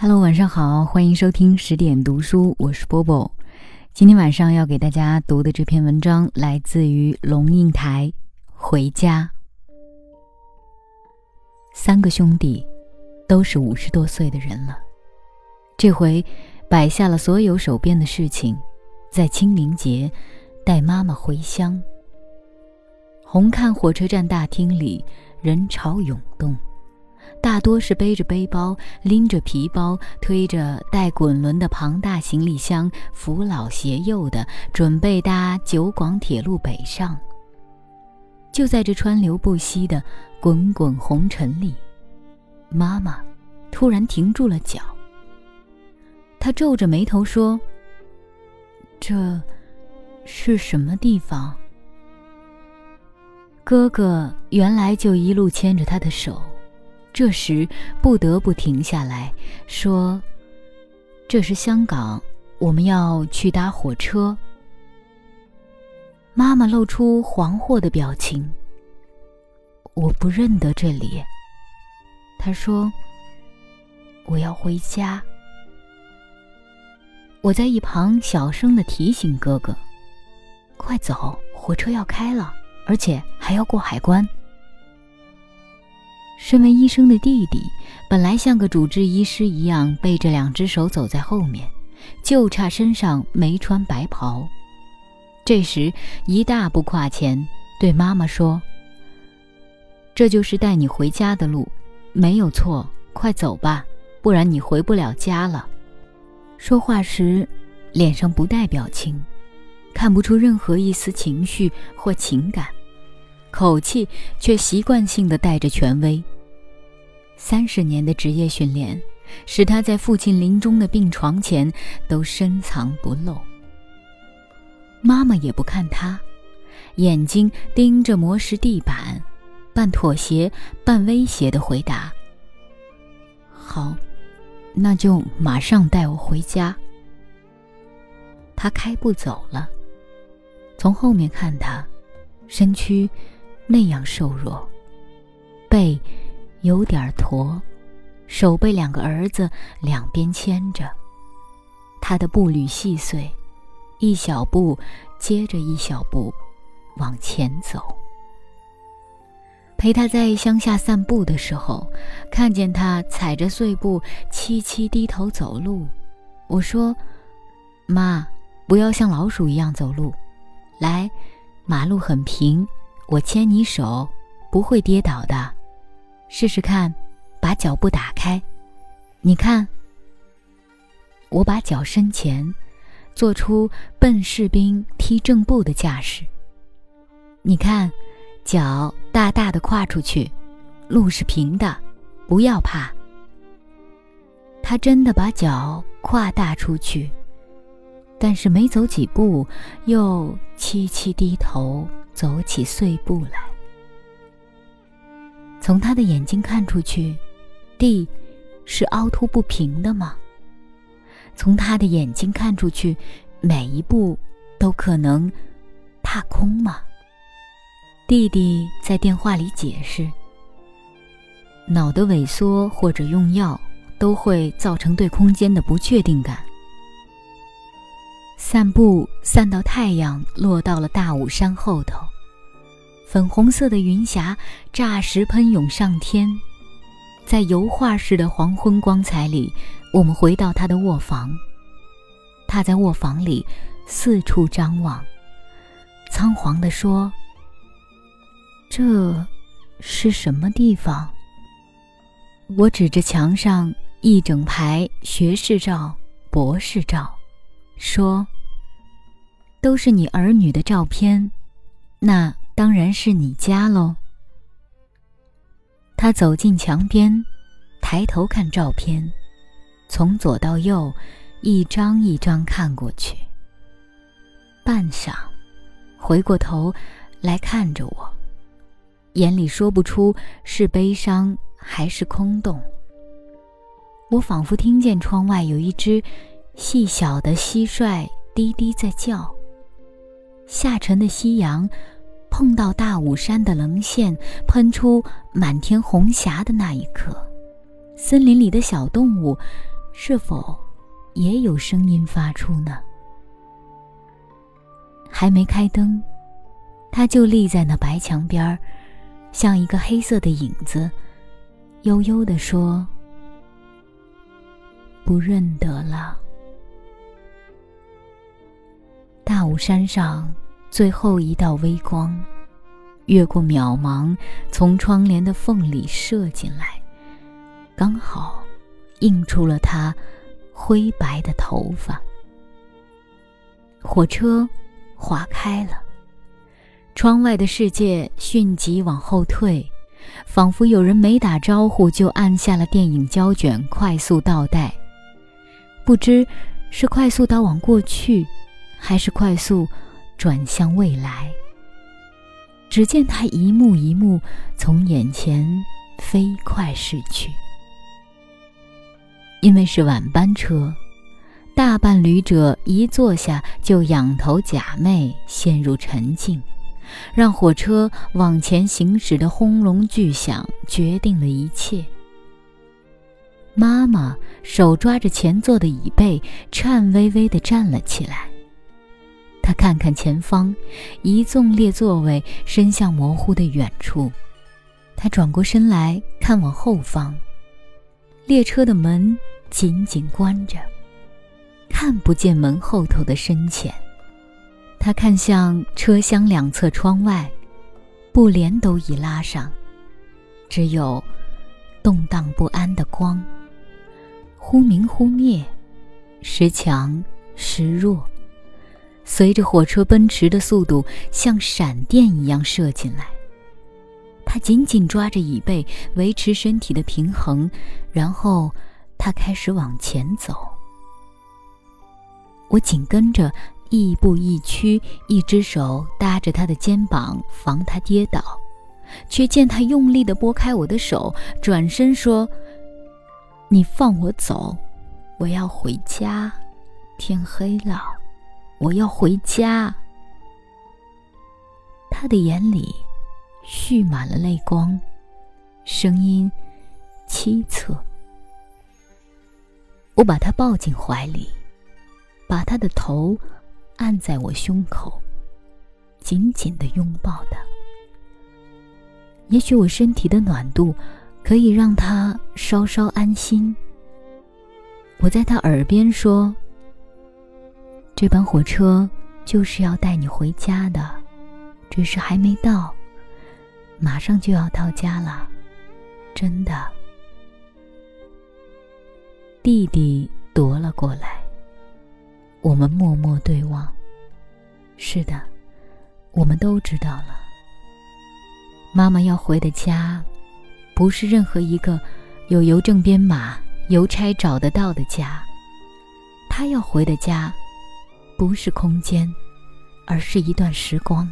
Hello，晚上好，欢迎收听十点读书，我是波波。今天晚上要给大家读的这篇文章来自于龙应台，《回家》。三个兄弟都是五十多岁的人了，这回摆下了所有手边的事情，在清明节带妈妈回乡。红磡火车站大厅里人潮涌动。大多是背着背包、拎着皮包、推着带滚轮的庞大行李箱，扶老携幼的，准备搭九广铁路北上。就在这川流不息的滚滚红尘里，妈妈突然停住了脚。她皱着眉头说：“这是什么地方？”哥哥原来就一路牵着她的手。这时不得不停下来说：“这是香港，我们要去搭火车。”妈妈露出惶惑的表情。我不认得这里。她说：“我要回家。”我在一旁小声的提醒哥哥：“快走，火车要开了，而且还要过海关。”身为医生的弟弟，本来像个主治医师一样，背着两只手走在后面，就差身上没穿白袍。这时，一大步跨前，对妈妈说：“这就是带你回家的路，没有错，快走吧，不然你回不了家了。”说话时，脸上不带表情，看不出任何一丝情绪或情感。口气却习惯性的带着权威。三十年的职业训练，使他在父亲临终的病床前都深藏不露。妈妈也不看他，眼睛盯着磨石地板，半妥协半威胁的回答：“好，那就马上带我回家。”他开步走了，从后面看他，身躯。那样瘦弱，背有点驼，手被两个儿子两边牵着。他的步履细碎，一小步接着一小步往前走。陪他在乡下散步的时候，看见他踩着碎步凄凄低头走路，我说：“妈，不要像老鼠一样走路，来，马路很平。”我牵你手，不会跌倒的。试试看，把脚步打开。你看，我把脚伸前，做出笨士兵踢正步的架势。你看，脚大大的跨出去，路是平的，不要怕。他真的把脚跨大出去，但是没走几步，又凄凄低头。走起碎步来，从他的眼睛看出去，地是凹凸不平的吗？从他的眼睛看出去，每一步都可能踏空吗？弟弟在电话里解释：脑的萎缩或者用药都会造成对空间的不确定感。散步散到太阳落到了大武山后头，粉红色的云霞霎时喷涌上天，在油画式的黄昏光彩里，我们回到他的卧房。他在卧房里四处张望，仓皇地说：“这是什么地方？”我指着墙上一整排学士照、博士照。说：“都是你儿女的照片，那当然是你家喽。”他走进墙边，抬头看照片，从左到右，一张一张看过去。半晌，回过头来看着我，眼里说不出是悲伤还是空洞。我仿佛听见窗外有一只。细小的蟋蟀低低在叫。下沉的夕阳碰到大武山的棱线，喷出满天红霞的那一刻，森林里的小动物是否也有声音发出呢？还没开灯，他就立在那白墙边儿，像一个黑色的影子，悠悠地说：“不认得了。”山上最后一道微光，越过渺茫，从窗帘的缝里射进来，刚好映出了他灰白的头发。火车划开了，窗外的世界迅疾往后退，仿佛有人没打招呼就按下了电影胶卷，快速倒带。不知是快速倒往过去。还是快速转向未来。只见他一幕一幕从眼前飞快逝去。因为是晚班车，大半旅者一坐下就仰头假寐，陷入沉静，让火车往前行驶的轰隆巨响决定了一切。妈妈手抓着前座的椅背，颤巍巍地站了起来。他看看前方，一纵列座位伸向模糊的远处。他转过身来看往后方，列车的门紧紧关着，看不见门后头的深浅。他看向车厢两侧窗外，布帘都已拉上，只有动荡不安的光，忽明忽灭，时强时弱。随着火车奔驰的速度，像闪电一样射进来。他紧紧抓着椅背，维持身体的平衡，然后他开始往前走。我紧跟着，亦步亦趋，一只手搭着他的肩膀，防他跌倒，却见他用力地拨开我的手，转身说：“你放我走，我要回家，天黑了。”我要回家。他的眼里蓄满了泪光，声音凄恻。我把他抱进怀里，把他的头按在我胸口，紧紧的拥抱他。也许我身体的暖度可以让他稍稍安心。我在他耳边说。这班火车就是要带你回家的，只是还没到，马上就要到家了，真的。弟弟夺了过来，我们默默对望。是的，我们都知道了。妈妈要回的家，不是任何一个有邮政编码、邮差找得到的家，她要回的家。不是空间，而是一段时光。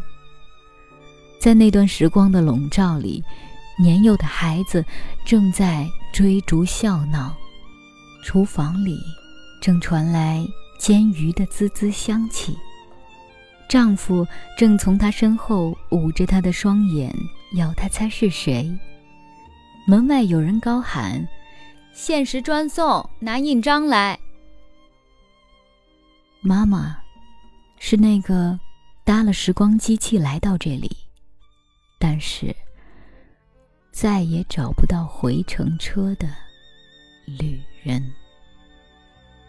在那段时光的笼罩里，年幼的孩子正在追逐笑闹，厨房里正传来煎鱼的滋滋香气。丈夫正从她身后捂着她的双眼，要她猜是谁。门外有人高喊：“限时专送，拿印章来。”妈妈，是那个搭了时光机器来到这里，但是再也找不到回程车的旅人。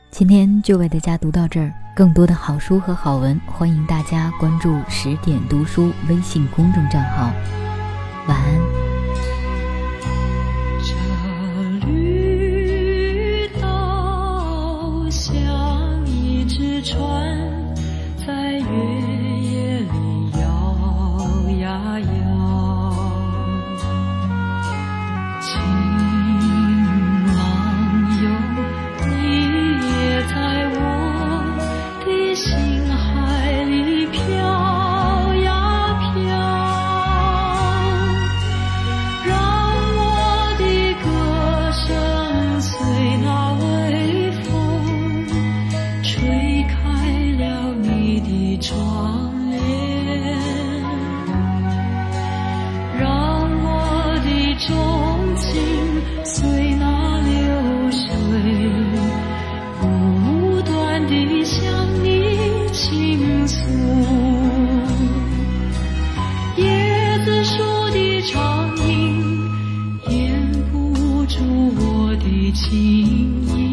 今天就为大家读到这儿，更多的好书和好文，欢迎大家关注十点读书微信公众账号。晚安。窗帘，让我的衷情随那流水不断的向你倾诉。椰子树的长影掩不住我的情意。